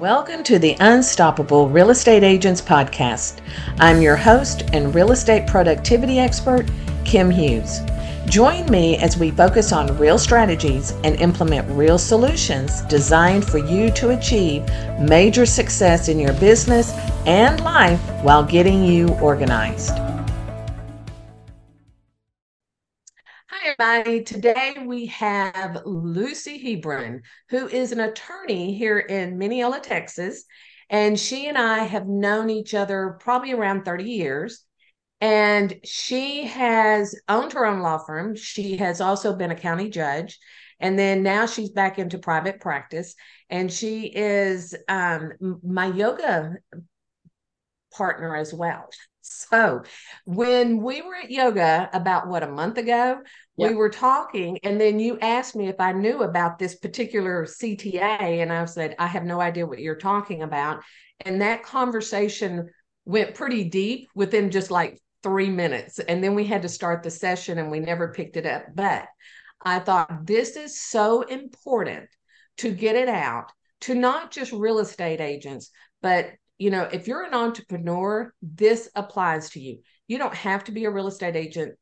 Welcome to the Unstoppable Real Estate Agents Podcast. I'm your host and real estate productivity expert, Kim Hughes. Join me as we focus on real strategies and implement real solutions designed for you to achieve major success in your business and life while getting you organized. Everybody. Today we have Lucy Hebron, who is an attorney here in Mineola, Texas. And she and I have known each other probably around 30 years. And she has owned her own law firm. She has also been a county judge. And then now she's back into private practice. And she is um, my yoga partner as well. So when we were at yoga about what a month ago, yep. we were talking, and then you asked me if I knew about this particular CTA, and I said, I have no idea what you're talking about. And that conversation went pretty deep within just like three minutes. And then we had to start the session and we never picked it up. But I thought this is so important to get it out to not just real estate agents, but you know, if you're an entrepreneur, this applies to you. You don't have to be a real estate agent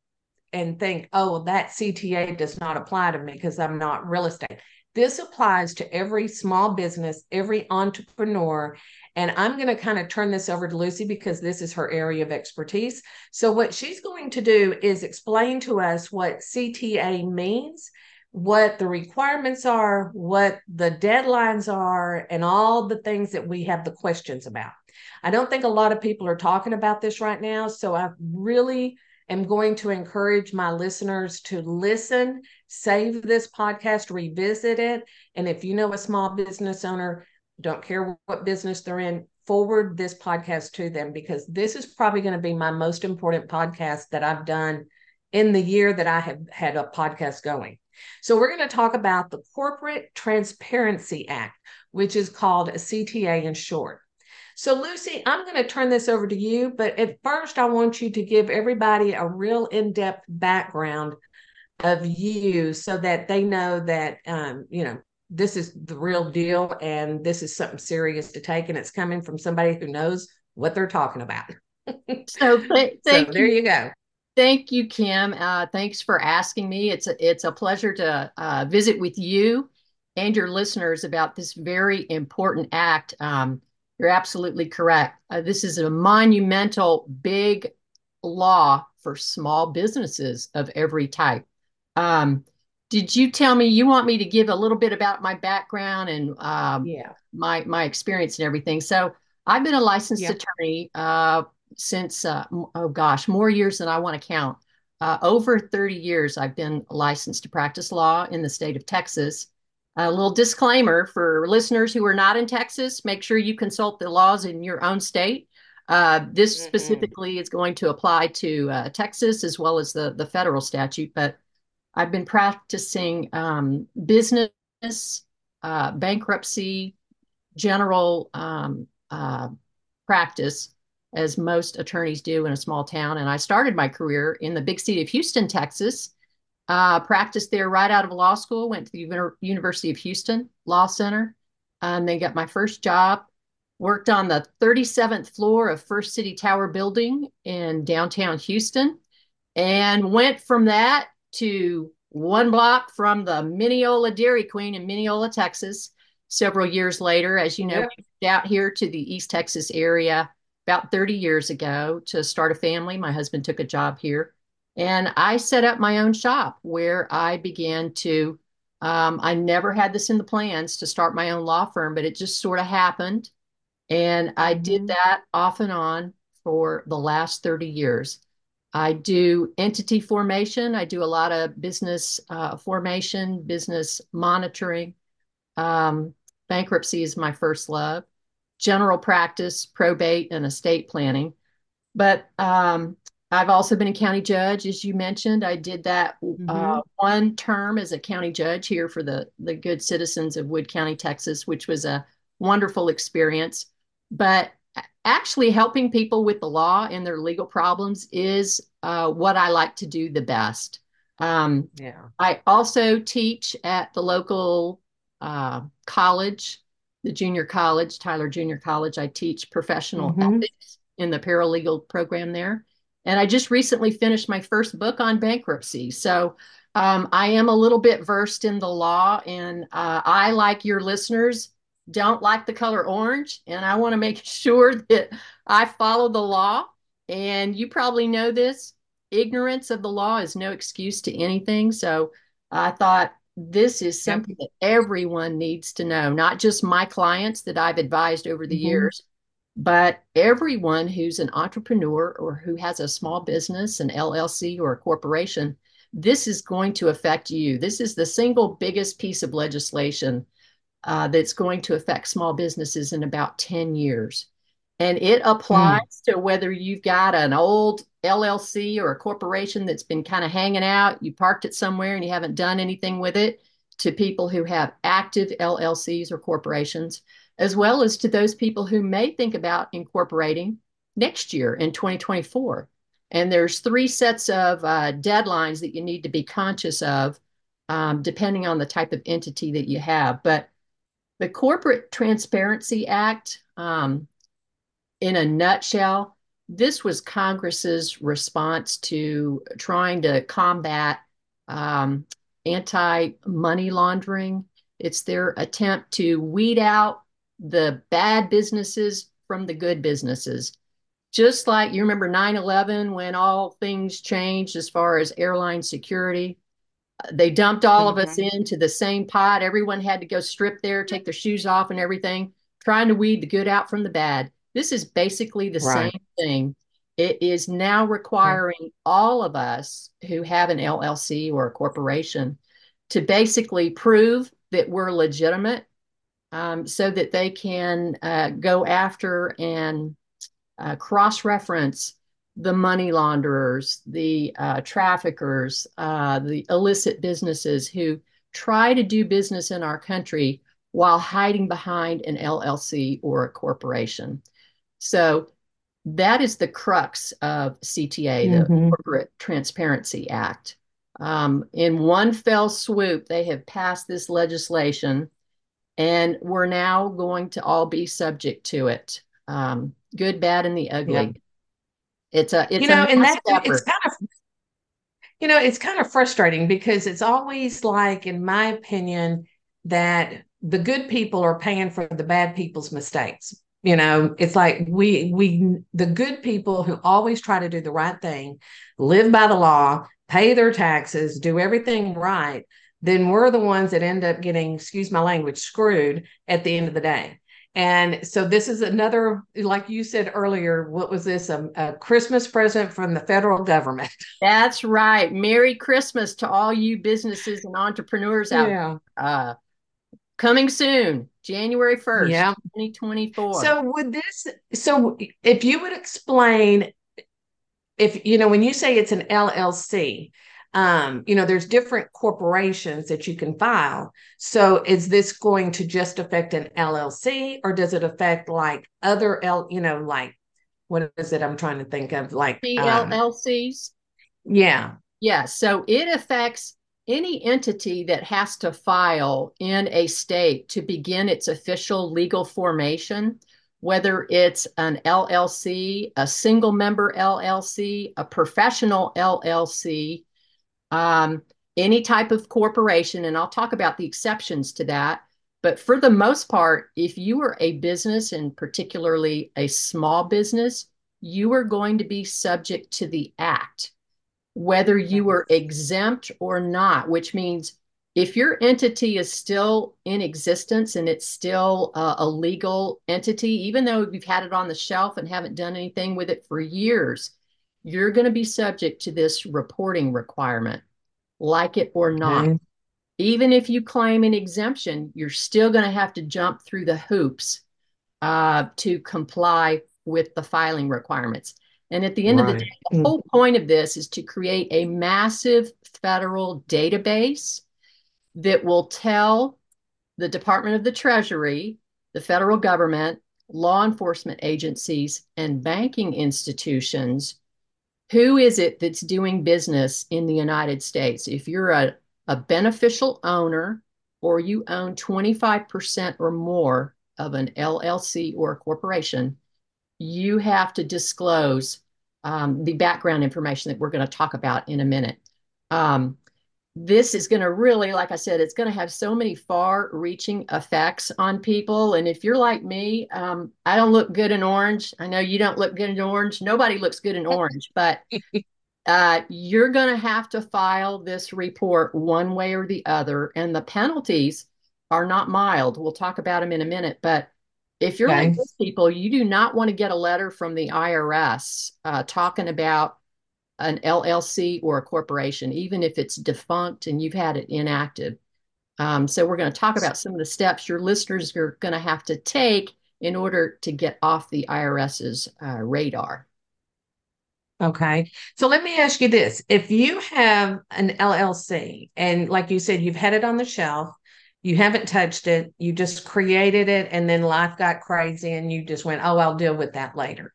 and think, oh, that CTA does not apply to me because I'm not real estate. This applies to every small business, every entrepreneur. And I'm going to kind of turn this over to Lucy because this is her area of expertise. So, what she's going to do is explain to us what CTA means what the requirements are, what the deadlines are, and all the things that we have the questions about. I don't think a lot of people are talking about this right now. So I really am going to encourage my listeners to listen, save this podcast, revisit it. And if you know a small business owner, don't care what business they're in, forward this podcast to them because this is probably going to be my most important podcast that I've done in the year that I have had a podcast going. So, we're going to talk about the Corporate Transparency Act, which is called a CTA in short. So, Lucy, I'm going to turn this over to you, but at first, I want you to give everybody a real in depth background of you so that they know that, um, you know, this is the real deal and this is something serious to take, and it's coming from somebody who knows what they're talking about. so, th- so there you go. Thank you, Kim. Uh, thanks for asking me. It's a, it's a pleasure to uh, visit with you and your listeners about this very important act. Um, you're absolutely correct. Uh, this is a monumental, big law for small businesses of every type. Um, did you tell me you want me to give a little bit about my background and um, yeah. my my experience and everything? So I've been a licensed yeah. attorney uh, since uh, oh gosh, more years than I want to count. Uh, over 30 years, I've been licensed to practice law in the state of Texas. A little disclaimer for listeners who are not in Texas: make sure you consult the laws in your own state. Uh, this mm-hmm. specifically is going to apply to uh, Texas as well as the the federal statute. But I've been practicing um, business, uh, bankruptcy, general um, uh, practice as most attorneys do in a small town. And I started my career in the big city of Houston, Texas. Uh, practiced there right out of law school, went to the University of Houston Law Center, and then got my first job. Worked on the 37th floor of First City Tower building in downtown Houston, and went from that to one block from the Mineola Dairy Queen in Mineola, Texas. Several years later, as you know, out here to the East Texas area about 30 years ago to start a family. My husband took a job here. And I set up my own shop where I began to, um, I never had this in the plans to start my own law firm, but it just sort of happened. And I did mm-hmm. that off and on for the last 30 years. I do entity formation. I do a lot of business uh, formation, business monitoring. Um, bankruptcy is my first love general practice, probate, and estate planning. But um, I've also been a county judge, as you mentioned. I did that mm-hmm. uh, one term as a county judge here for the the good citizens of Wood County, Texas, which was a wonderful experience. But actually, helping people with the law and their legal problems is uh, what I like to do the best. Um, yeah. I also teach at the local uh, college the junior college, Tyler Junior College. I teach professional mm-hmm. ethics in the paralegal program there. And I just recently finished my first book on bankruptcy. So um, I am a little bit versed in the law, and uh, I, like your listeners, don't like the color orange. And I want to make sure that I follow the law. And you probably know this ignorance of the law is no excuse to anything. So I thought this is something yep. that everyone needs to know, not just my clients that I've advised over the mm-hmm. years, but everyone who's an entrepreneur or who has a small business, an LLC, or a corporation. This is going to affect you. This is the single biggest piece of legislation uh, that's going to affect small businesses in about 10 years. And it applies mm. to whether you've got an old LLC or a corporation that's been kind of hanging out, you parked it somewhere and you haven't done anything with it, to people who have active LLCs or corporations, as well as to those people who may think about incorporating next year in 2024. And there's three sets of uh, deadlines that you need to be conscious of, um, depending on the type of entity that you have. But the Corporate Transparency Act, um, in a nutshell, this was Congress's response to trying to combat um, anti money laundering. It's their attempt to weed out the bad businesses from the good businesses. Just like you remember 9 11 when all things changed as far as airline security. They dumped all mm-hmm. of us mm-hmm. into the same pot. Everyone had to go strip there, take their shoes off and everything, trying to weed the good out from the bad. This is basically the right. same thing. It is now requiring mm-hmm. all of us who have an LLC or a corporation to basically prove that we're legitimate um, so that they can uh, go after and uh, cross reference the money launderers, the uh, traffickers, uh, the illicit businesses who try to do business in our country while hiding behind an LLC or a corporation. So that is the crux of CTA, mm-hmm. the Corporate Transparency Act. Um, in one fell swoop, they have passed this legislation, and we're now going to all be subject to it. Um, good, bad, and the ugly. Yeah. It's a it's you know, and that effort. it's kind of you know it's kind of frustrating because it's always like, in my opinion, that the good people are paying for the bad people's mistakes you know it's like we we the good people who always try to do the right thing live by the law pay their taxes do everything right then we're the ones that end up getting excuse my language screwed at the end of the day. And so this is another like you said earlier what was this? A, a christmas present from the federal government. That's right. Merry christmas to all you businesses and entrepreneurs out yeah. uh, coming soon january 1st yeah. 2024 so would this so if you would explain if you know when you say it's an llc um, you know there's different corporations that you can file. So is this going to just affect an llc or does it affect like other l you know like what is it i'm trying to think of like llcs um, yeah. Yeah so it affects any entity that has to file in a state to begin its official legal formation, whether it's an LLC, a single member LLC, a professional LLC, um, any type of corporation, and I'll talk about the exceptions to that. But for the most part, if you are a business and particularly a small business, you are going to be subject to the act whether you were exempt or not, which means if your entity is still in existence and it's still uh, a legal entity, even though you've had it on the shelf and haven't done anything with it for years, you're going to be subject to this reporting requirement, like it or not. Even if you claim an exemption, you're still going to have to jump through the hoops uh, to comply with the filing requirements. And at the end right. of the day, the whole point of this is to create a massive federal database that will tell the Department of the Treasury, the federal government, law enforcement agencies, and banking institutions who is it that's doing business in the United States? If you're a, a beneficial owner or you own 25% or more of an LLC or a corporation, you have to disclose um, the background information that we're going to talk about in a minute. Um, this is going to really, like I said, it's going to have so many far reaching effects on people. And if you're like me, um, I don't look good in orange. I know you don't look good in orange. Nobody looks good in orange, but uh, you're going to have to file this report one way or the other. And the penalties are not mild. We'll talk about them in a minute. But if you're okay. like these people, you do not want to get a letter from the IRS uh, talking about an LLC or a corporation, even if it's defunct and you've had it inactive. Um, so we're going to talk about some of the steps your listeners are going to have to take in order to get off the IRS's uh, radar. Okay. So let me ask you this. If you have an LLC and like you said, you've had it on the shelf, you haven't touched it, you just created it, and then life got crazy and you just went, oh, I'll deal with that later.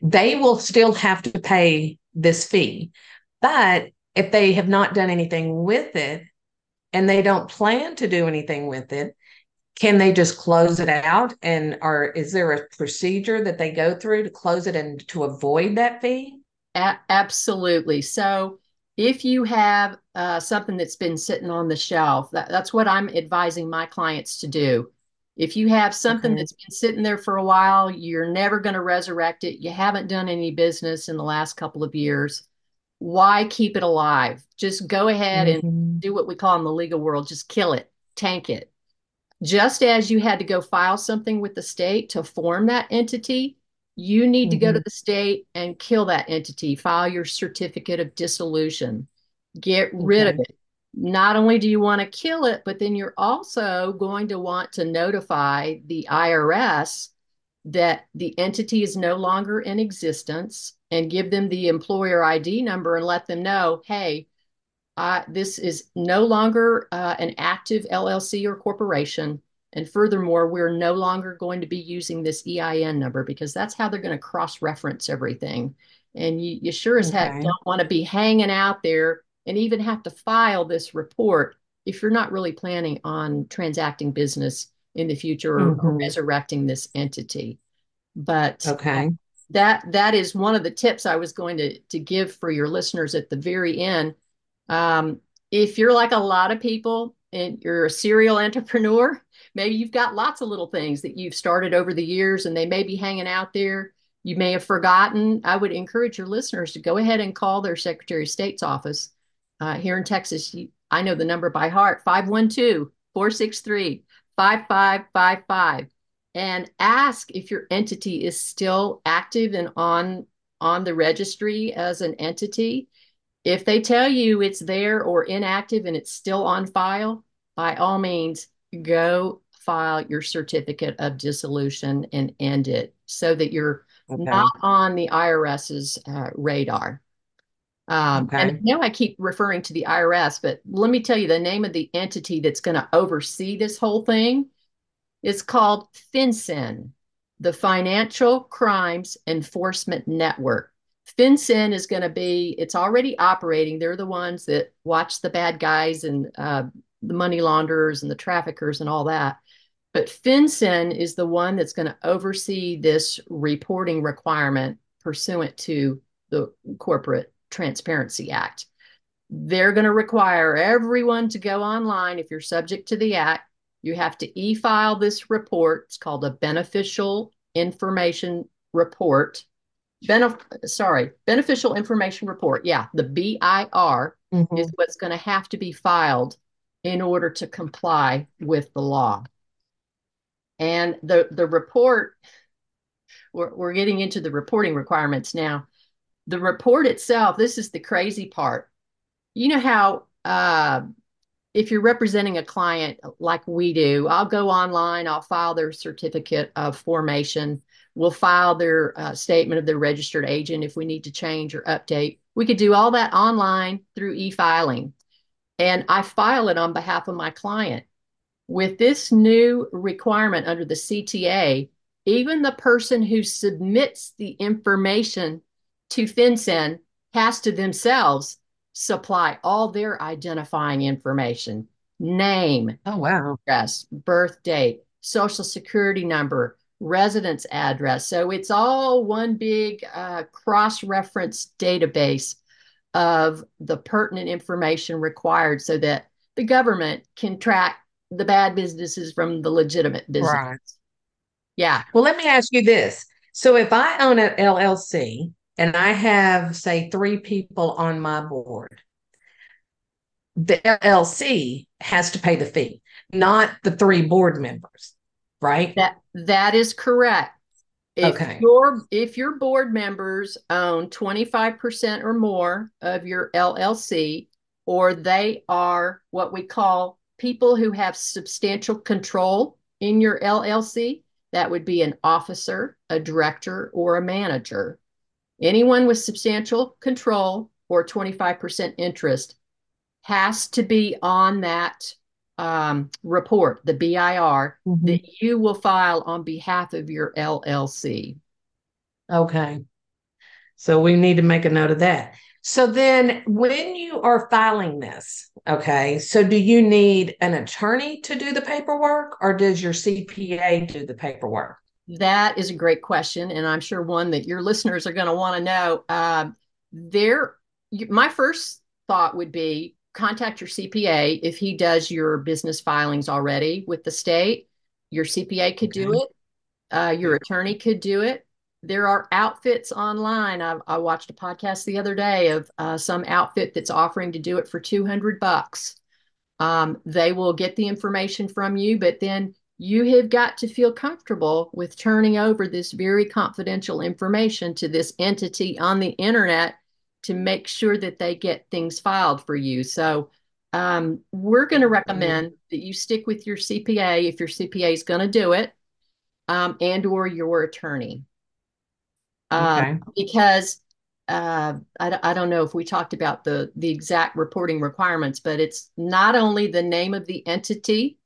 They will still have to pay this fee. But if they have not done anything with it and they don't plan to do anything with it, can they just close it out? And or is there a procedure that they go through to close it and to avoid that fee? A- absolutely. So if you have uh, something that's been sitting on the shelf, that, that's what I'm advising my clients to do. If you have something okay. that's been sitting there for a while, you're never going to resurrect it. You haven't done any business in the last couple of years. Why keep it alive? Just go ahead mm-hmm. and do what we call in the legal world just kill it, tank it. Just as you had to go file something with the state to form that entity, you need mm-hmm. to go to mm-hmm. the state and kill that entity, file your certificate of dissolution, get rid okay. of it not only do you want to kill it, but then you're also going to want to notify the IRS that the entity is no longer in existence and give them the employer ID number and let them know, hey, uh, this is no longer uh, an active LLC or corporation. And furthermore, we're no longer going to be using this EIN number because that's how they're going to cross reference everything. And you, you sure as okay. heck don't want to be hanging out there and even have to file this report if you're not really planning on transacting business in the future or, mm-hmm. or resurrecting this entity. But okay. that that is one of the tips I was going to to give for your listeners at the very end. Um, if you're like a lot of people and you're a serial entrepreneur, maybe you've got lots of little things that you've started over the years and they may be hanging out there. You may have forgotten. I would encourage your listeners to go ahead and call their Secretary of State's office uh, here in Texas, I know the number by heart 512 463 5555 and ask if your entity is still active and on on the registry as an entity. If they tell you it's there or inactive and it's still on file, by all means, go file your certificate of dissolution and end it so that you're okay. not on the IRS's uh, radar. Um, okay. And now I keep referring to the IRS, but let me tell you the name of the entity that's going to oversee this whole thing. It's called FinCEN, the Financial Crimes Enforcement Network. FinCEN is going to be, it's already operating. They're the ones that watch the bad guys and uh, the money launderers and the traffickers and all that. But FinCEN is the one that's going to oversee this reporting requirement pursuant to the corporate Transparency Act. They're going to require everyone to go online. If you're subject to the act, you have to e file this report. It's called a beneficial information report. Benef- sorry, beneficial information report. Yeah, the BIR mm-hmm. is what's going to have to be filed in order to comply with the law. And the, the report, we're, we're getting into the reporting requirements now the report itself, this is the crazy part. You know how uh, if you're representing a client like we do, I'll go online, I'll file their certificate of formation. We'll file their uh, statement of their registered agent if we need to change or update. We could do all that online through e filing. And I file it on behalf of my client. With this new requirement under the CTA, even the person who submits the information to FinCEN has to themselves supply all their identifying information name oh wow address birth date social security number, residence address. So it's all one big uh, cross reference database of the pertinent information required so that the government can track the bad businesses from the legitimate business. Right. Yeah. Well, let me ask you this. So if I own an LLC and I have, say, three people on my board, the LLC has to pay the fee, not the three board members, right? That that is correct. If okay. your if your board members own 25% or more of your LLC, or they are what we call people who have substantial control in your LLC, that would be an officer, a director, or a manager. Anyone with substantial control or 25% interest has to be on that um, report, the BIR, mm-hmm. that you will file on behalf of your LLC. Okay. So we need to make a note of that. So then when you are filing this, okay, so do you need an attorney to do the paperwork or does your CPA do the paperwork? That is a great question. And I'm sure one that your listeners are going to want to know. Uh, there, my first thought would be contact your CPA if he does your business filings already with the state. Your CPA could okay. do it. Uh, your attorney could do it. There are outfits online. I, I watched a podcast the other day of uh, some outfit that's offering to do it for 200 bucks. Um, they will get the information from you, but then you have got to feel comfortable with turning over this very confidential information to this entity on the internet to make sure that they get things filed for you. So um, we're going to recommend that you stick with your CPA if your CPA is going to do it, um, and or your attorney, uh, okay. because uh, I, I don't know if we talked about the the exact reporting requirements, but it's not only the name of the entity,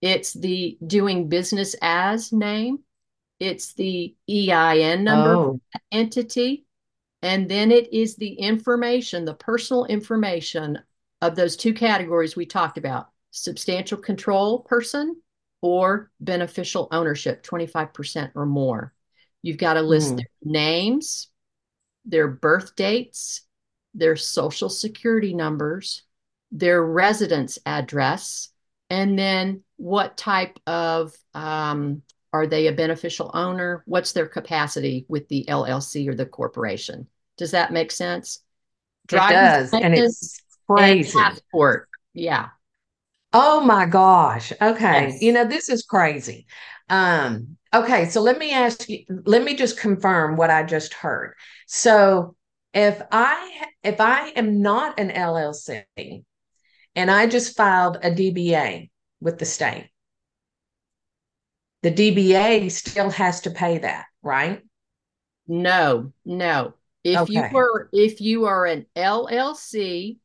it's the doing business as name, it's the EIN number oh. entity, and then it is the information, the personal information of those two categories we talked about substantial control person or beneficial ownership, 25% or more. You've got to list mm. their names, their birth dates, their social security numbers, their residence address, and then what type of um, are they a beneficial owner? What's their capacity with the LLC or the corporation? Does that make sense? it does, and it's crazy. And passport, yeah. Oh my gosh. Okay. Yes. You know, this is crazy. Um, okay, so let me ask you, let me just confirm what I just heard. So if I if I am not an LLC and I just filed a DBA with the state, the DBA still has to pay that, right? No, no. If okay. you were if you are an LLC,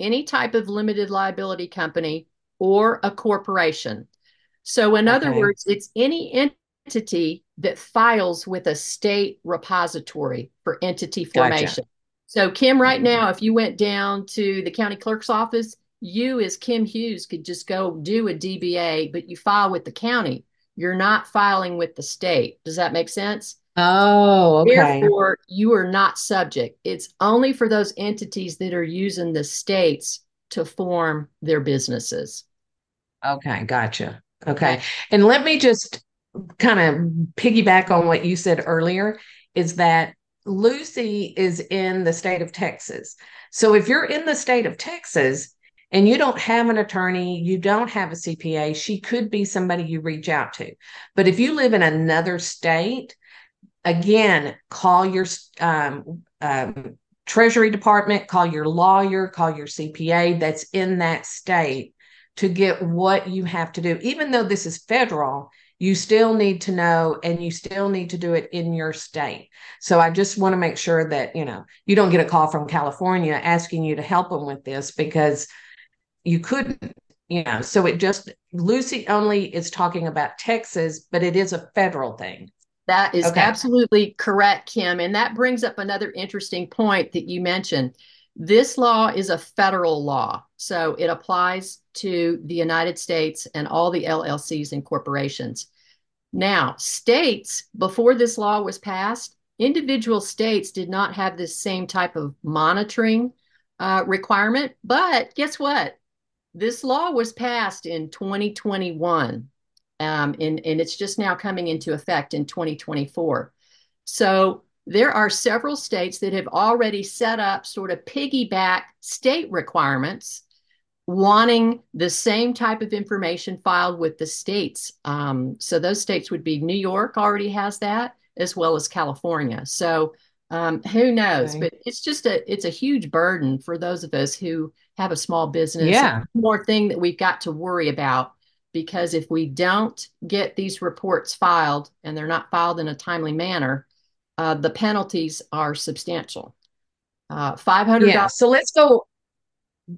any type of limited liability company or a corporation. So in okay. other words, it's any entity that files with a state repository for entity formation. Gotcha. So Kim right mm-hmm. now if you went down to the county clerk's office, you as Kim Hughes could just go do a DBA, but you file with the county. You're not filing with the state. Does that make sense? Oh, okay. Therefore, you are not subject. It's only for those entities that are using the states to form their businesses. Okay, gotcha. Okay. And let me just kind of piggyback on what you said earlier is that Lucy is in the state of Texas. So if you're in the state of Texas and you don't have an attorney, you don't have a CPA, she could be somebody you reach out to. But if you live in another state, again, call your um, um, Treasury Department, call your lawyer, call your CPA that's in that state to get what you have to do. Even though this is federal, you still need to know and you still need to do it in your state. So I just want to make sure that, you know, you don't get a call from California asking you to help them with this because you couldn't, you know. So it just Lucy only is talking about Texas, but it is a federal thing. That is okay. absolutely correct, Kim. And that brings up another interesting point that you mentioned. This law is a federal law, so it applies to the United States and all the LLCs and corporations. Now, states, before this law was passed, individual states did not have this same type of monitoring uh, requirement. But guess what? This law was passed in 2021, um, and, and it's just now coming into effect in 2024. So there are several states that have already set up sort of piggyback state requirements wanting the same type of information filed with the states. Um, so those states would be New York already has that, as well as California. So um, who knows? Okay. But it's just a it's a huge burden for those of us who have a small business. Yeah. More thing that we've got to worry about because if we don't get these reports filed and they're not filed in a timely manner, uh, the penalties are substantial. Uh, Five hundred. Yeah. So let's go.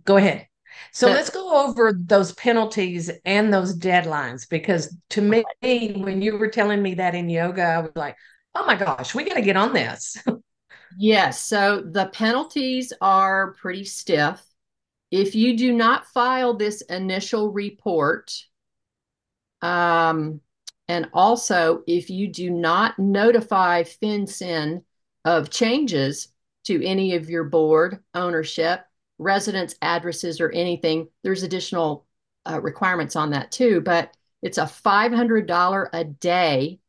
Go ahead. So let's go over those penalties and those deadlines because to me, when you were telling me that in yoga, I was like, oh my gosh, we got to get on this. yes. So the penalties are pretty stiff. If you do not file this initial report, um, and also if you do not notify FinCEN of changes to any of your board ownership, residence addresses, or anything, there's additional uh, requirements on that too. But it's a $500 a day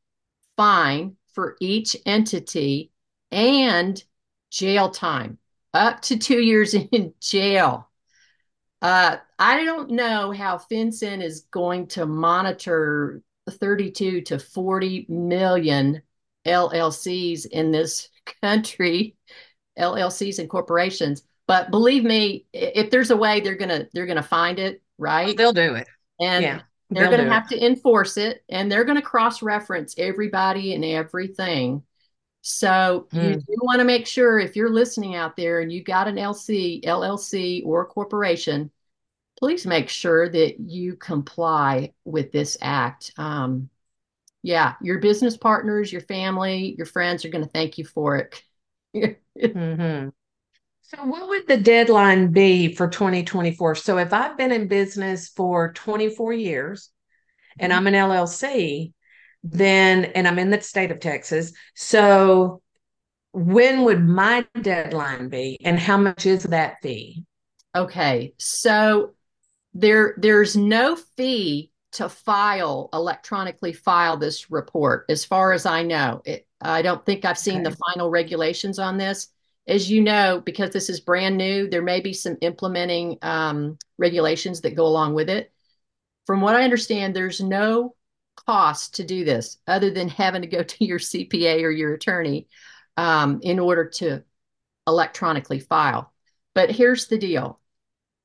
fine for each entity and jail time, up to two years in jail. Uh, I don't know how FinCEN is going to monitor 32 to 40 million LLCs in this country, LLCs and corporations. But believe me, if there's a way, they're gonna they're gonna find it, right? They'll do it. And yeah. They're going to have to enforce it and they're going to cross reference everybody and everything. So mm. you hmm. do want to make sure if you're listening out there and you got an LC, LLC, or a corporation, please make sure that you comply with this act. Um, yeah, your business partners, your family, your friends are going to thank you for it. mm-hmm. So, what would the deadline be for 2024? So, if I've been in business for 24 years and mm-hmm. I'm an LLC, then, and I'm in the state of Texas, so when would my deadline be and how much is that fee? Okay. So, there there's no fee to file electronically file this report as far as i know it, i don't think i've seen okay. the final regulations on this as you know, because this is brand new, there may be some implementing um, regulations that go along with it. From what I understand, there's no cost to do this other than having to go to your CPA or your attorney um, in order to electronically file. But here's the deal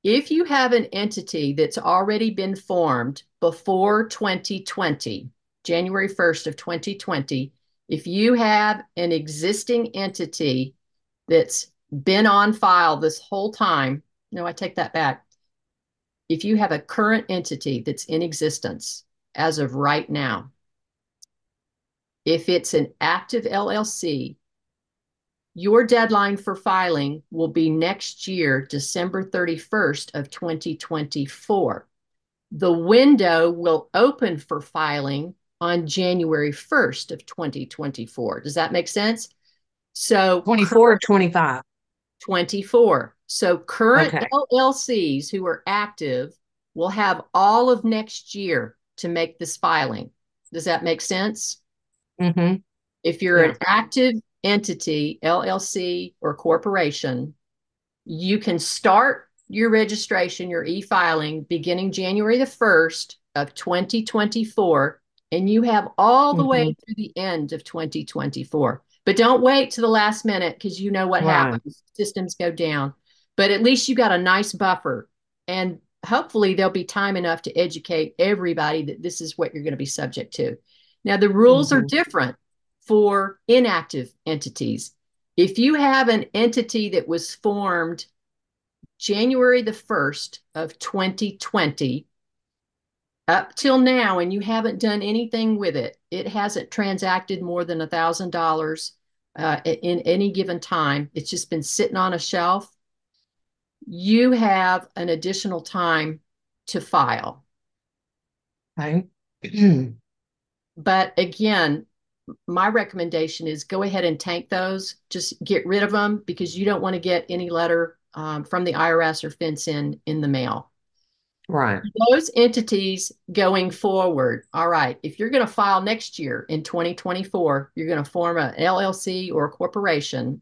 if you have an entity that's already been formed before 2020, January 1st of 2020, if you have an existing entity that's been on file this whole time, no, I take that back. If you have a current entity that's in existence as of right now, if it's an active LLC, your deadline for filing will be next year, December 31st of 2024. The window will open for filing on January 1st of 2024. Does that make sense? So 24 or 25? 24. So current okay. LLCs who are active will have all of next year to make this filing. Does that make sense? Mm-hmm. If you're yeah. an active entity, LLC or corporation, you can start your registration, your e-filing beginning January the 1st of 2024 and you have all the mm-hmm. way through the end of 2024. But don't wait to the last minute because you know what right. happens. Systems go down. But at least you got a nice buffer. And hopefully there'll be time enough to educate everybody that this is what you're going to be subject to. Now, the rules mm-hmm. are different for inactive entities. If you have an entity that was formed January the 1st of 2020 up till now and you haven't done anything with it, it hasn't transacted more than a thousand dollars uh, in any given time. It's just been sitting on a shelf. You have an additional time to file. Okay. But again, my recommendation is go ahead and tank those. Just get rid of them because you don't want to get any letter um, from the IRS or FinCEN in the mail. Right. Those entities going forward, all right, if you're going to file next year in 2024, you're going to form an LLC or a corporation.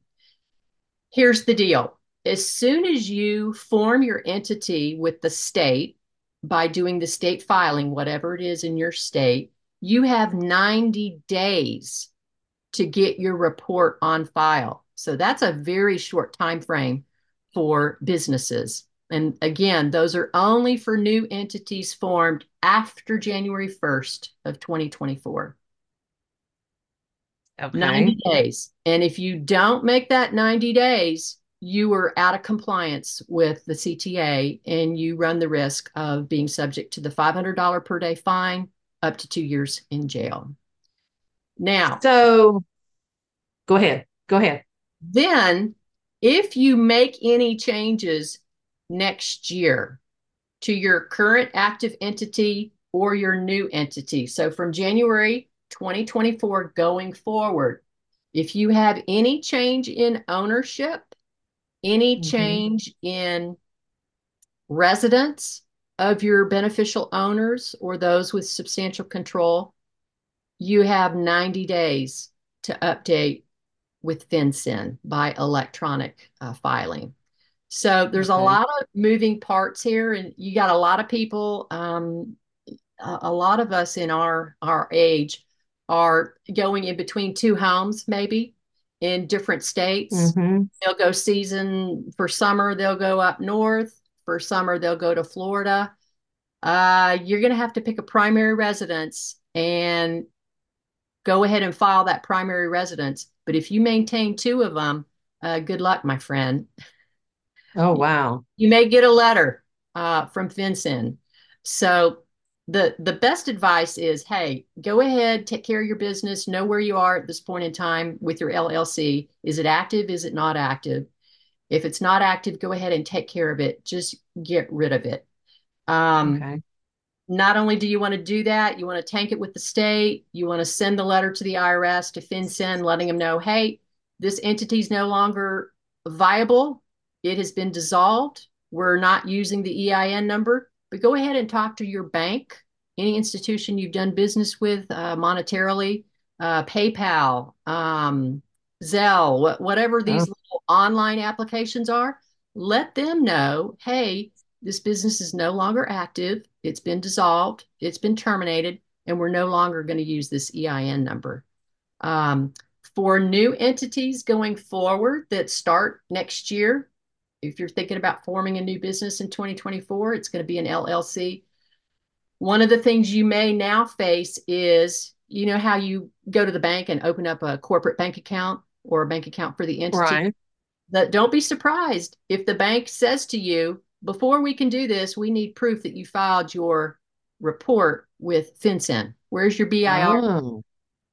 Here's the deal as soon as you form your entity with the state by doing the state filing, whatever it is in your state, you have 90 days to get your report on file. So that's a very short time frame for businesses. And again, those are only for new entities formed after January 1st of 2024. Okay. 90 days. And if you don't make that 90 days, you are out of compliance with the CTA and you run the risk of being subject to the $500 per day fine up to two years in jail. Now, so go ahead. Go ahead. Then, if you make any changes next year to your current active entity or your new entity, so from January 2024 going forward, if you have any change in ownership, any mm-hmm. change in residence of your beneficial owners or those with substantial control, you have 90 days to update with FinCEN by electronic uh, filing. So there's okay. a lot of moving parts here, and you got a lot of people. Um, a, a lot of us in our our age are going in between two homes, maybe in different states. Mm-hmm. They'll go season for summer, they'll go up north. For summer, they'll go to Florida. Uh, you're going to have to pick a primary residence and go ahead and file that primary residence. But if you maintain two of them, uh, good luck, my friend. Oh, wow. You may get a letter uh, from FinCEN. So the the best advice is hey go ahead take care of your business know where you are at this point in time with your llc is it active is it not active if it's not active go ahead and take care of it just get rid of it um, okay. not only do you want to do that you want to tank it with the state you want to send the letter to the irs to fincen letting them know hey this entity is no longer viable it has been dissolved we're not using the ein number but go ahead and talk to your bank, any institution you've done business with uh, monetarily, uh, PayPal, um, Zelle, wh- whatever these oh. online applications are. Let them know, hey, this business is no longer active. It's been dissolved. It's been terminated, and we're no longer going to use this EIN number. Um, for new entities going forward that start next year, if you're thinking about forming a new business in 2024, it's going to be an LLC. One of the things you may now face is you know how you go to the bank and open up a corporate bank account or a bank account for the entity. Right. That don't be surprised if the bank says to you, before we can do this, we need proof that you filed your report with FinCEN. Where's your BIR? Oh.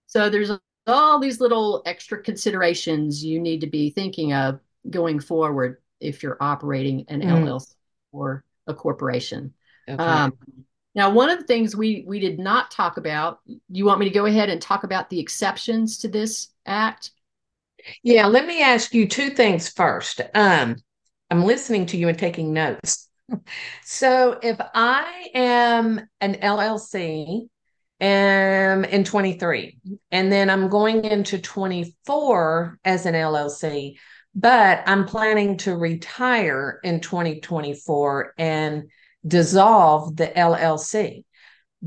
So there's all these little extra considerations you need to be thinking of going forward if you're operating an mm. LLC or a corporation. Okay. Um, now, one of the things we we did not talk about. You want me to go ahead and talk about the exceptions to this act? Yeah, let me ask you two things first. Um, I'm listening to you and taking notes. so, if I am an LLC am in 23 and then I'm going into 24 as an LLC, but I'm planning to retire in 2024 and dissolve the LLC.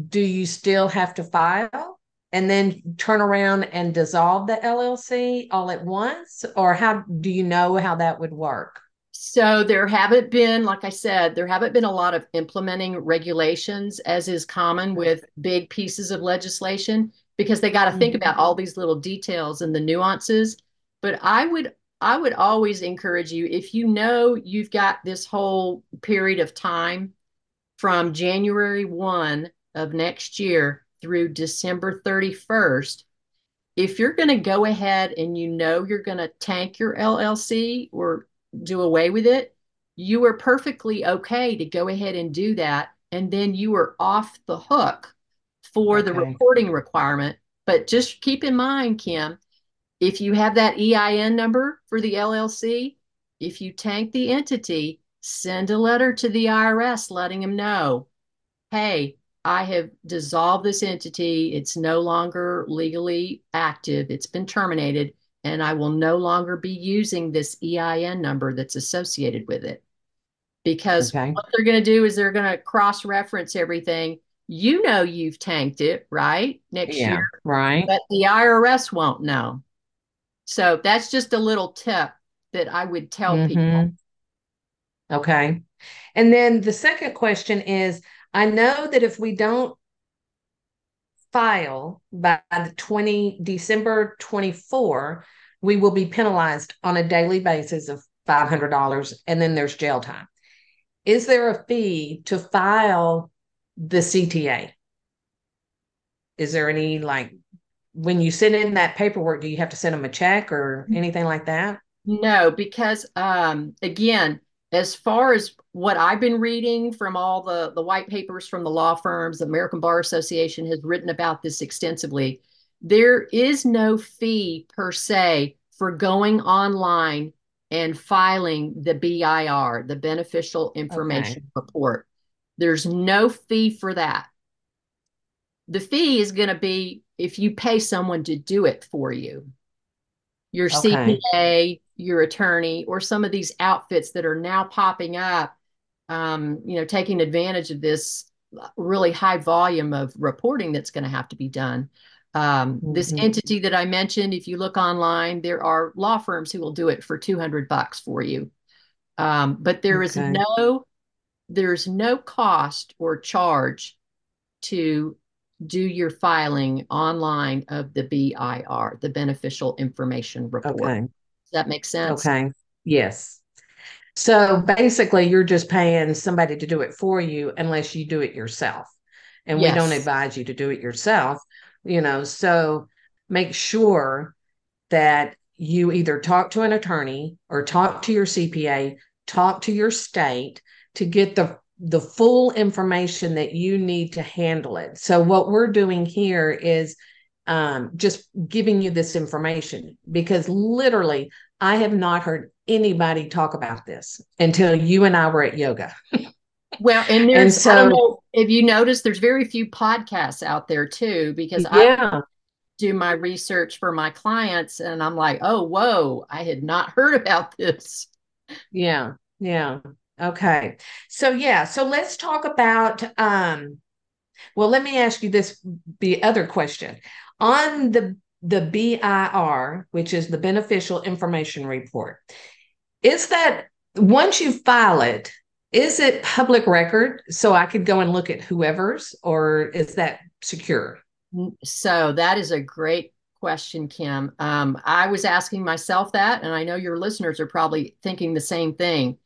Do you still have to file and then turn around and dissolve the LLC all at once? Or how do you know how that would work? So there haven't been, like I said, there haven't been a lot of implementing regulations as is common with big pieces of legislation because they got to think mm-hmm. about all these little details and the nuances. But I would I would always encourage you if you know you've got this whole period of time from January 1 of next year through December 31st, if you're going to go ahead and you know you're going to tank your LLC or do away with it, you are perfectly okay to go ahead and do that. And then you are off the hook for okay. the reporting requirement. But just keep in mind, Kim, if you have that EIN number for the LLC, if you tank the entity, send a letter to the IRS letting them know, hey, I have dissolved this entity. It's no longer legally active. It's been terminated, and I will no longer be using this EIN number that's associated with it. Because okay. what they're going to do is they're going to cross reference everything. You know you've tanked it, right? Next yeah, year. Right. But the IRS won't know. So that's just a little tip that I would tell mm-hmm. people. Okay. And then the second question is I know that if we don't file by the 20 December 24, we will be penalized on a daily basis of $500 and then there's jail time. Is there a fee to file the CTA? Is there any like when you send in that paperwork, do you have to send them a check or anything like that? No, because um, again, as far as what I've been reading from all the, the white papers from the law firms, the American Bar Association has written about this extensively. There is no fee per se for going online and filing the BIR, the Beneficial Information okay. Report. There's no fee for that. The fee is going to be if you pay someone to do it for you. Your okay. CPA, your attorney or some of these outfits that are now popping up um, you know taking advantage of this really high volume of reporting that's going to have to be done um, mm-hmm. this entity that i mentioned if you look online there are law firms who will do it for 200 bucks for you um, but there okay. is no there's no cost or charge to do your filing online of the BIR, the Beneficial Information Report. Okay that make sense? Okay. Yes. So basically, you're just paying somebody to do it for you unless you do it yourself. And yes. we don't advise you to do it yourself, you know. So make sure that you either talk to an attorney or talk to your CPA, talk to your state to get the the full information that you need to handle it. So what we're doing here is um, just giving you this information because literally I have not heard anybody talk about this until you and I were at yoga. well, and there's and so, I don't know if you notice there's very few podcasts out there too because yeah. I do my research for my clients and I'm like, oh whoa, I had not heard about this. Yeah, yeah. Okay. So yeah, so let's talk about um well, let me ask you this the other question on the the BIR, which is the Beneficial Information Report, is that once you file it, is it public record so I could go and look at whoever's, or is that secure? So that is a great question, Kim. Um, I was asking myself that, and I know your listeners are probably thinking the same thing.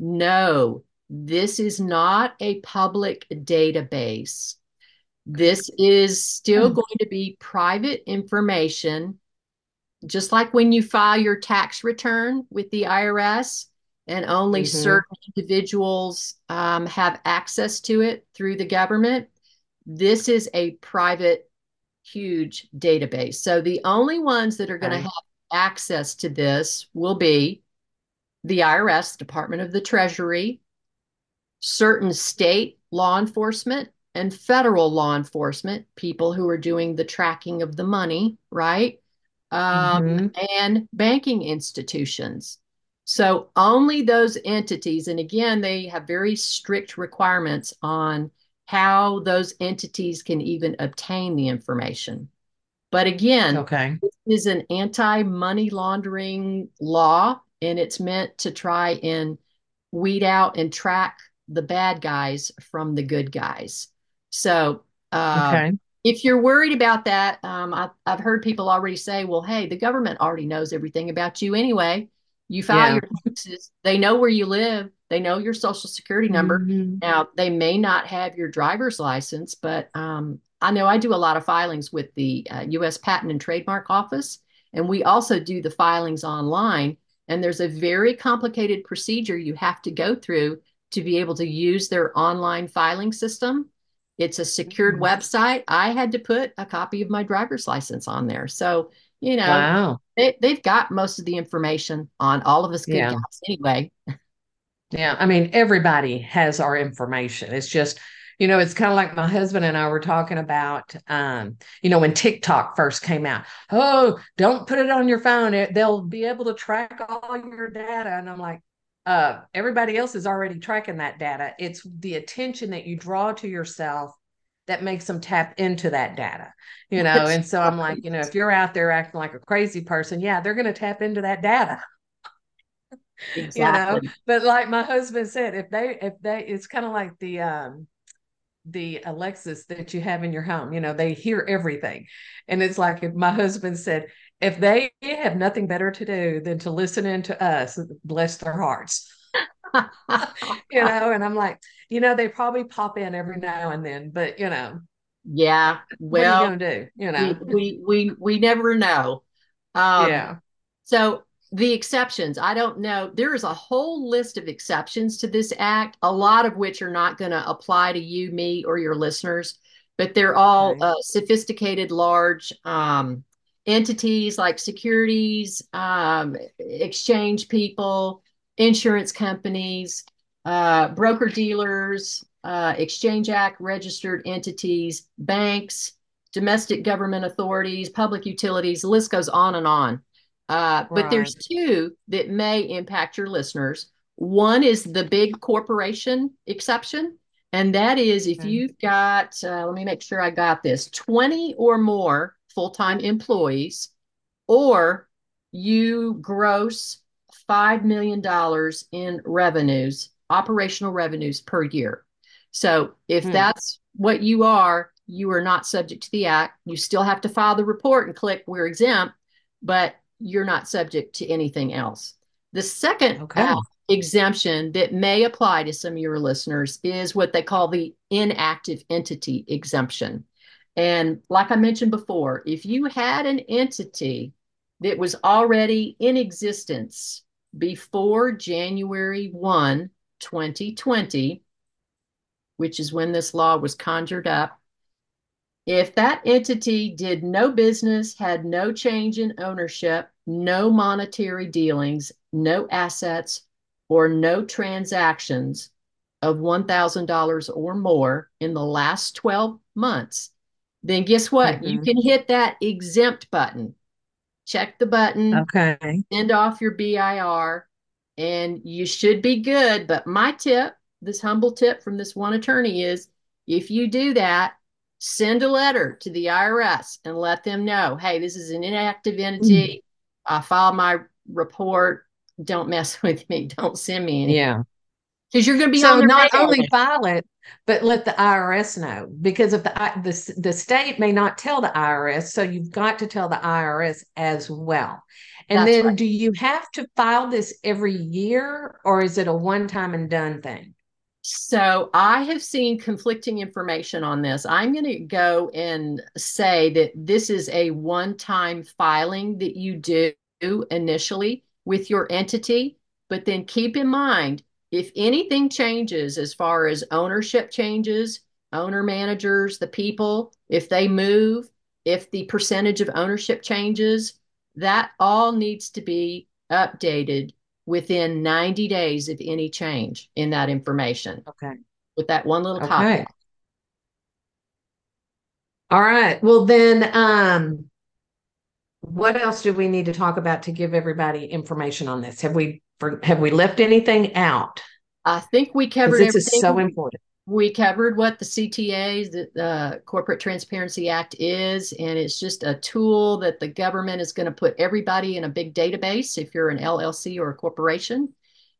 No, this is not a public database. This is still mm-hmm. going to be private information, just like when you file your tax return with the IRS, and only mm-hmm. certain individuals um, have access to it through the government. This is a private, huge database. So the only ones that are going to have access to this will be the IRS, Department of the Treasury, certain state law enforcement and federal law enforcement, people who are doing the tracking of the money, right? Um, mm-hmm. And banking institutions. So only those entities, and again, they have very strict requirements on how those entities can even obtain the information. But again, okay. this is an anti money laundering law, and it's meant to try and weed out and track the bad guys from the good guys. So, uh, okay. if you're worried about that, um, I, have heard people already say, well, hey, the government already knows everything about you anyway. You file yeah. your taxes, they know where you live, they know your social security number. Mm-hmm. Now, they may not have your driver's license, but um, I know I do a lot of filings with the uh, US Patent and Trademark Office, and we also do the filings online. And there's a very complicated procedure you have to go through to be able to use their online filing system It's a secured mm-hmm. website. I had to put a copy of my driver's license on there. So, you know, wow. they, they've got most of the information on all of us good yeah. guys anyway. Yeah. I mean, everybody has our information. It's just, you know, it's kind of like my husband and I were talking about, um, you know, when TikTok first came out. Oh, don't put it on your phone. They'll be able to track all your data. And I'm like, uh, everybody else is already tracking that data. It's the attention that you draw to yourself that makes them tap into that data, you know. and so I'm like, you know, if you're out there acting like a crazy person, yeah, they're going to tap into that data. Exactly. You know, but like my husband said, if they, if they, it's kind of like the, um, the Alexas that you have in your home. You know, they hear everything. And it's like if my husband said, if they have nothing better to do than to listen in to us, bless their hearts. you know, and I'm like, you know, they probably pop in every now and then, but you know. Yeah. Well, what are you gonna do? You know, we we we never know. Um, yeah. So the exceptions, I don't know. There is a whole list of exceptions to this act, a lot of which are not going to apply to you, me, or your listeners, but they're all okay. uh, sophisticated, large um, entities like securities, um, exchange people, insurance companies, uh, broker dealers, uh, Exchange Act registered entities, banks, domestic government authorities, public utilities, the list goes on and on. Uh, right. But there's two that may impact your listeners. One is the big corporation exception. And that is if okay. you've got, uh, let me make sure I got this 20 or more full time employees, or you gross $5 million in revenues, operational revenues per year. So if hmm. that's what you are, you are not subject to the act. You still have to file the report and click we're exempt, but you're not subject to anything else. The second okay. uh, exemption that may apply to some of your listeners is what they call the inactive entity exemption. And like I mentioned before, if you had an entity that was already in existence before January 1, 2020, which is when this law was conjured up, if that entity did no business, had no change in ownership, no monetary dealings, no assets, or no transactions of $1,000 or more in the last 12 months, then guess what? Mm-hmm. You can hit that exempt button. Check the button. Okay. Send off your BIR and you should be good. But my tip, this humble tip from this one attorney is if you do that, send a letter to the IRS and let them know, hey, this is an inactive entity. Mm-hmm. I filed my report. Don't mess with me. Don't send me any. Yeah because you're going to be so not only file it but let the IRS know because if the, the the state may not tell the IRS so you've got to tell the IRS as well and That's then right. do you have to file this every year or is it a one time and done thing so I have seen conflicting information on this. I'm going to go and say that this is a one time filing that you do initially with your entity. But then keep in mind, if anything changes as far as ownership changes, owner managers, the people, if they move, if the percentage of ownership changes, that all needs to be updated within 90 days of any change in that information. Okay. With that one little okay. All right. Well, then, um, what else do we need to talk about to give everybody information on this? Have we have we left anything out? I think we covered this everything. is so important. We covered what the CTA, the, the Corporate Transparency Act, is, and it's just a tool that the government is going to put everybody in a big database. If you're an LLC or a corporation,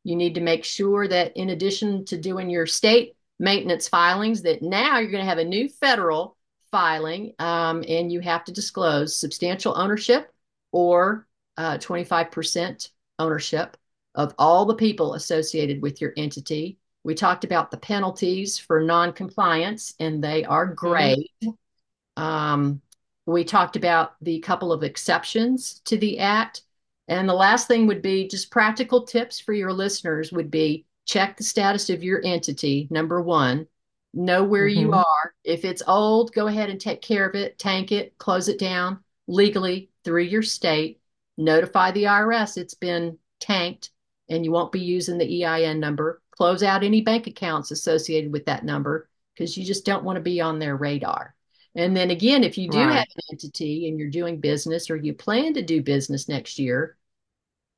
you need to make sure that in addition to doing your state maintenance filings, that now you're going to have a new federal filing, um, and you have to disclose substantial ownership or uh, 25% ownership of all the people associated with your entity. We talked about the penalties for noncompliance, and they are mm-hmm. great. Mm-hmm. Um, we talked about the couple of exceptions to the act. And the last thing would be just practical tips for your listeners would be check the status of your entity, number one, know where mm-hmm. you are are. If it's old, go ahead and take care of it, tank it, close it down legally through your state. Notify the IRS it's been tanked and you won't be using the EIN number. Close out any bank accounts associated with that number because you just don't want to be on their radar. And then again, if you do right. have an entity and you're doing business or you plan to do business next year,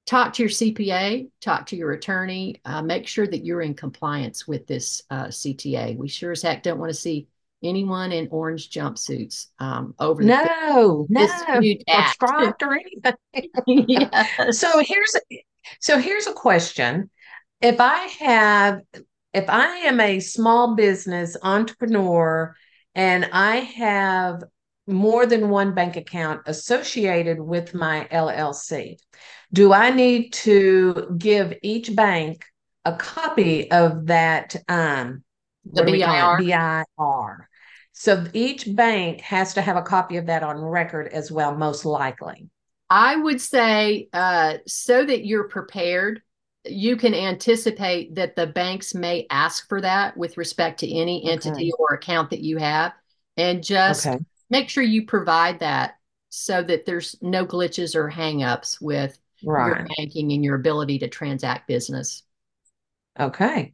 talk to your CPA, talk to your attorney, uh, make sure that you're in compliance with this uh, CTA. We sure as heck don't want to see anyone in orange jumpsuits um, over no, the, no, or striped or anything. So here's so here's a question: If I have, if I am a small business entrepreneur and I have more than one bank account associated with my LLC. Do I need to give each bank a copy of that um the BIR? BIR. So each bank has to have a copy of that on record as well, most likely. I would say uh, so that you're prepared, you can anticipate that the banks may ask for that with respect to any entity okay. or account that you have and just okay. make sure you provide that so that there's no glitches or hangups with right. your banking and your ability to transact business. Okay.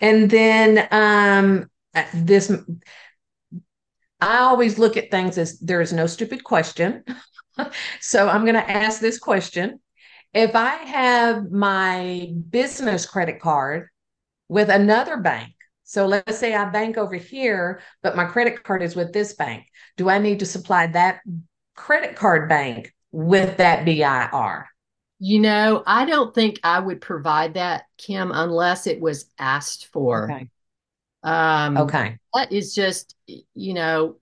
And then um uh, this I always look at things as there is no stupid question. so I'm going to ask this question. If I have my business credit card with another bank so let's say I bank over here, but my credit card is with this bank. Do I need to supply that credit card bank with that BIR? You know, I don't think I would provide that, Kim, unless it was asked for. Okay. Um, okay. That is just, you know,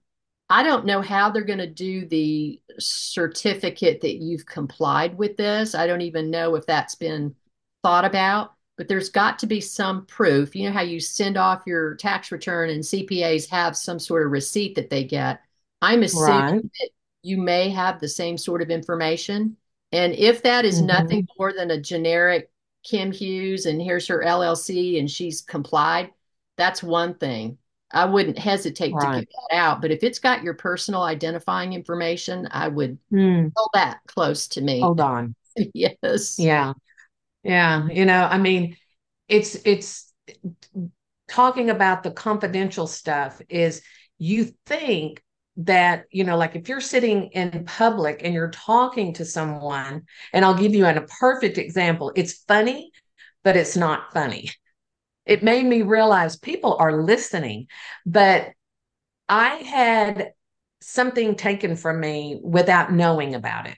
I don't know how they're going to do the certificate that you've complied with this. I don't even know if that's been thought about but there's got to be some proof. You know how you send off your tax return and CPAs have some sort of receipt that they get. I'm assuming right. that you may have the same sort of information. And if that is mm-hmm. nothing more than a generic Kim Hughes and here's her LLC and she's complied, that's one thing. I wouldn't hesitate right. to get that out. But if it's got your personal identifying information, I would mm. hold that close to me. Hold on. yes. Yeah. Yeah, you know, I mean, it's it's talking about the confidential stuff is you think that you know like if you're sitting in public and you're talking to someone and I'll give you an, a perfect example it's funny but it's not funny it made me realize people are listening but I had something taken from me without knowing about it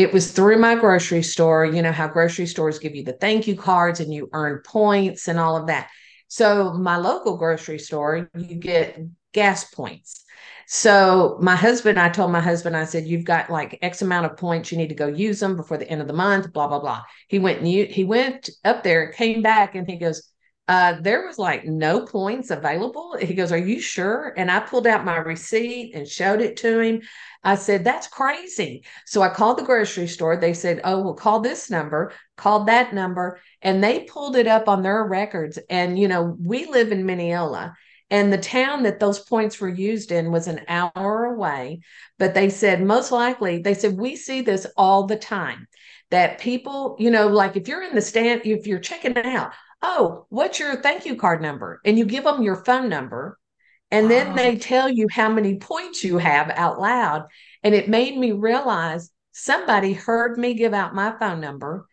it was through my grocery store. You know how grocery stores give you the thank you cards and you earn points and all of that. So, my local grocery store, you get gas points. So, my husband, I told my husband, I said, You've got like X amount of points. You need to go use them before the end of the month, blah, blah, blah. He went and he went up there, came back, and he goes, uh, there was like no points available. He goes, Are you sure? And I pulled out my receipt and showed it to him. I said, That's crazy. So I called the grocery store. They said, Oh, well, call this number, called that number, and they pulled it up on their records. And, you know, we live in Mineola. And the town that those points were used in was an hour away. But they said, most likely, they said, we see this all the time that people, you know, like if you're in the stand, if you're checking out, oh, what's your thank you card number? And you give them your phone number. And wow. then they tell you how many points you have out loud. And it made me realize somebody heard me give out my phone number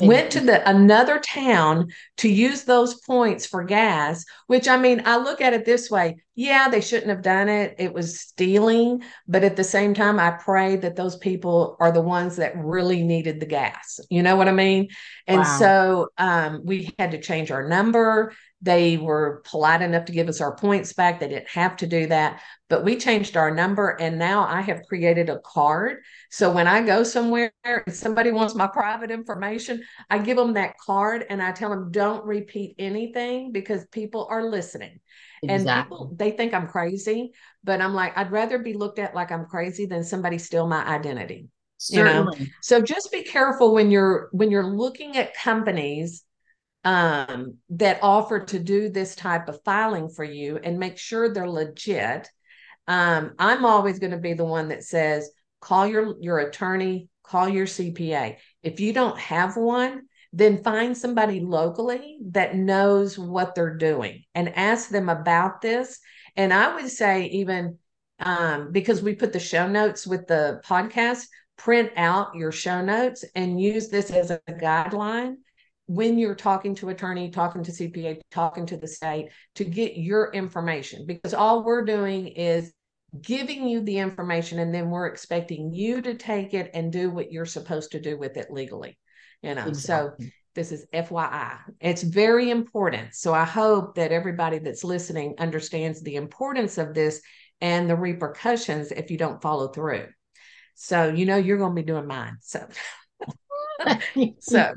went to the another town to use those points for gas which i mean i look at it this way. Yeah they shouldn't have done it. It was stealing but at the same time i pray that those people are the ones that really needed the gas. You know what i mean? And wow. so um, we had to change our number they were polite enough to give us our points back. They didn't have to do that, but we changed our number and now I have created a card. So when I go somewhere and somebody wants my private information, I give them that card and I tell them don't repeat anything because people are listening. Exactly. And people they think I'm crazy, but I'm like I'd rather be looked at like I'm crazy than somebody steal my identity. Certainly. You know? So just be careful when you're when you're looking at companies um, that offer to do this type of filing for you and make sure they're legit. Um, I'm always going to be the one that says, call your, your attorney, call your CPA. If you don't have one, then find somebody locally that knows what they're doing and ask them about this. And I would say, even um, because we put the show notes with the podcast, print out your show notes and use this as a guideline when you're talking to attorney, talking to CPA, talking to the state to get your information because all we're doing is giving you the information and then we're expecting you to take it and do what you're supposed to do with it legally. You know, exactly. so this is FYI. It's very important. So I hope that everybody that's listening understands the importance of this and the repercussions if you don't follow through. So you know you're going to be doing mine. So so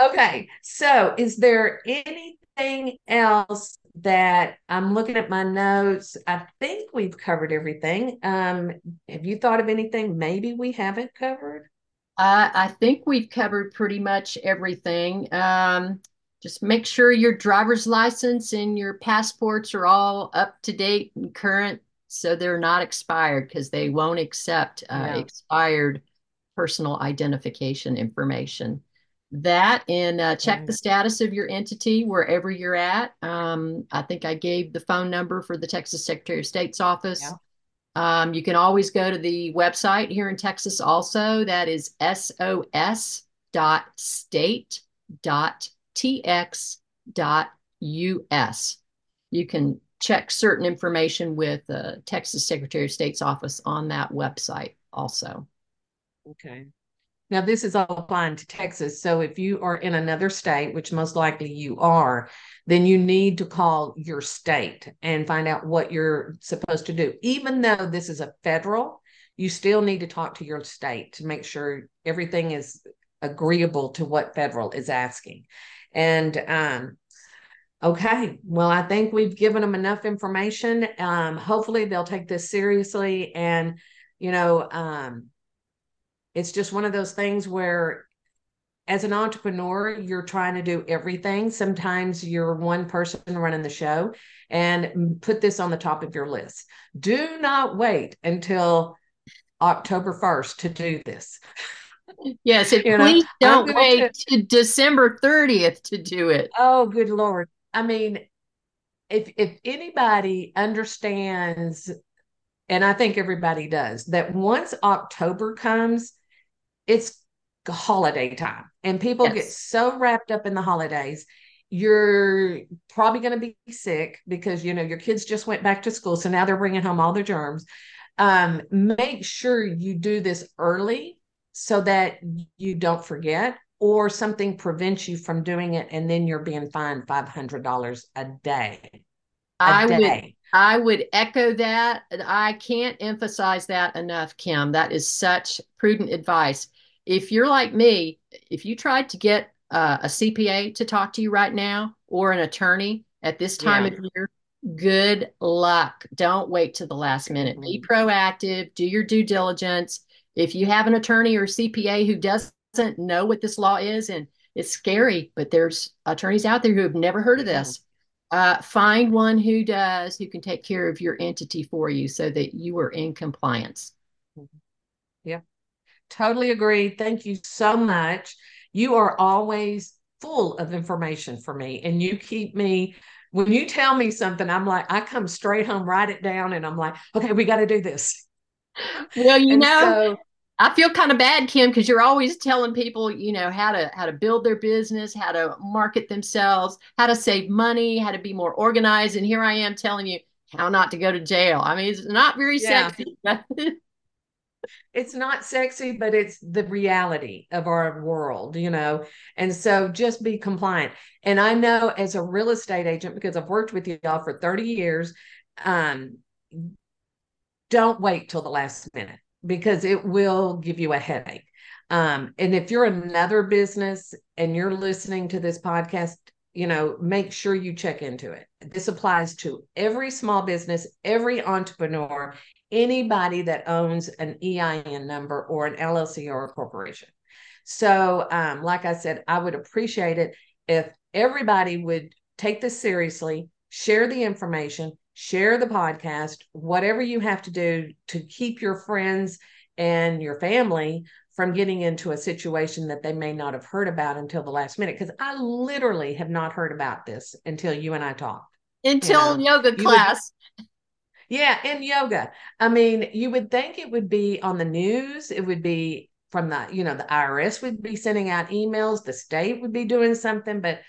Okay. So, is there anything else that I'm looking at my notes? I think we've covered everything. Um, have you thought of anything maybe we haven't covered? Uh, I think we've covered pretty much everything. Um, just make sure your driver's license and your passports are all up to date and current so they're not expired because they won't accept uh, yeah. expired personal identification information that and uh, check the status of your entity wherever you're at. Um, I think I gave the phone number for the Texas Secretary of State's office. Yeah. Um, you can always go to the website here in Texas also. That is sos.state.tx.us. You can check certain information with the Texas Secretary of State's office on that website also. Okay. Now, this is all applying to Texas. So if you are in another state, which most likely you are, then you need to call your state and find out what you're supposed to do. Even though this is a federal, you still need to talk to your state to make sure everything is agreeable to what federal is asking. And um, okay, well, I think we've given them enough information. Um, hopefully, they'll take this seriously and, you know, um, it's just one of those things where as an entrepreneur, you're trying to do everything. Sometimes you're one person running the show and put this on the top of your list. Do not wait until October 1st to do this. Yes, and you please know, don't wait to December 30th to do it. Oh, good Lord. I mean, if if anybody understands, and I think everybody does, that once October comes, it's holiday time and people yes. get so wrapped up in the holidays you're probably going to be sick because you know your kids just went back to school so now they're bringing home all their germs um, make sure you do this early so that you don't forget or something prevents you from doing it and then you're being fined $500 a day a I day. would I would echo that. I can't emphasize that enough, Kim. That is such prudent advice if you're like me, if you tried to get uh, a CPA to talk to you right now or an attorney at this time yeah. of year, good luck. Don't wait to the last minute. Be mm-hmm. proactive, do your due diligence. If you have an attorney or CPA who doesn't know what this law is, and it's scary, but there's attorneys out there who have never heard of this. Uh, find one who does, who can take care of your entity for you so that you are in compliance. Mm-hmm. Yeah. Totally agree. Thank you so much. You are always full of information for me, and you keep me. When you tell me something, I'm like, I come straight home, write it down, and I'm like, okay, we got to do this. Well, you know, so, I feel kind of bad, Kim, because you're always telling people, you know, how to how to build their business, how to market themselves, how to save money, how to be more organized. And here I am telling you how not to go to jail. I mean, it's not very yeah. sexy it's not sexy, but it's the reality of our world, you know. And so just be compliant. And I know as a real estate agent, because I've worked with y'all for 30 years, um, don't wait till the last minute because it will give you a headache. Um, and if you're another business and you're listening to this podcast, you know, make sure you check into it. This applies to every small business, every entrepreneur, anybody that owns an EIN number or an LLC or a corporation. So, um, like I said, I would appreciate it if everybody would take this seriously, share the information, share the podcast, whatever you have to do to keep your friends and your family from getting into a situation that they may not have heard about until the last minute. Because I literally have not heard about this until you and I talked. Until you know, yoga class. Would, yeah, and yoga. I mean, you would think it would be on the news, it would be from the, you know, the IRS would be sending out emails, the state would be doing something, but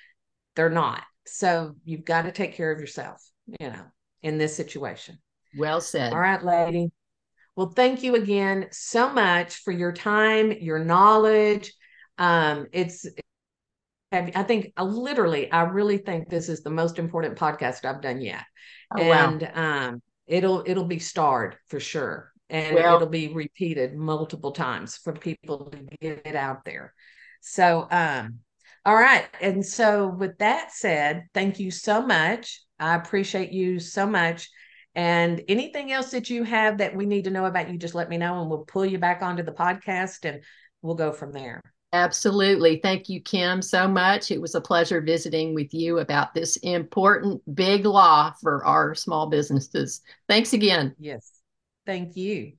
they're not. So you've got to take care of yourself, you know, in this situation. Well said. All right, lady. Well, thank you again so much for your time, your knowledge. Um, it's, I think, I literally, I really think this is the most important podcast I've done yet, oh, and wow. um, it'll it'll be starred for sure, and well, it'll be repeated multiple times for people to get it out there. So, um, all right, and so with that said, thank you so much. I appreciate you so much. And anything else that you have that we need to know about, you just let me know and we'll pull you back onto the podcast and we'll go from there. Absolutely. Thank you, Kim, so much. It was a pleasure visiting with you about this important big law for our small businesses. Thanks again. Yes. Thank you.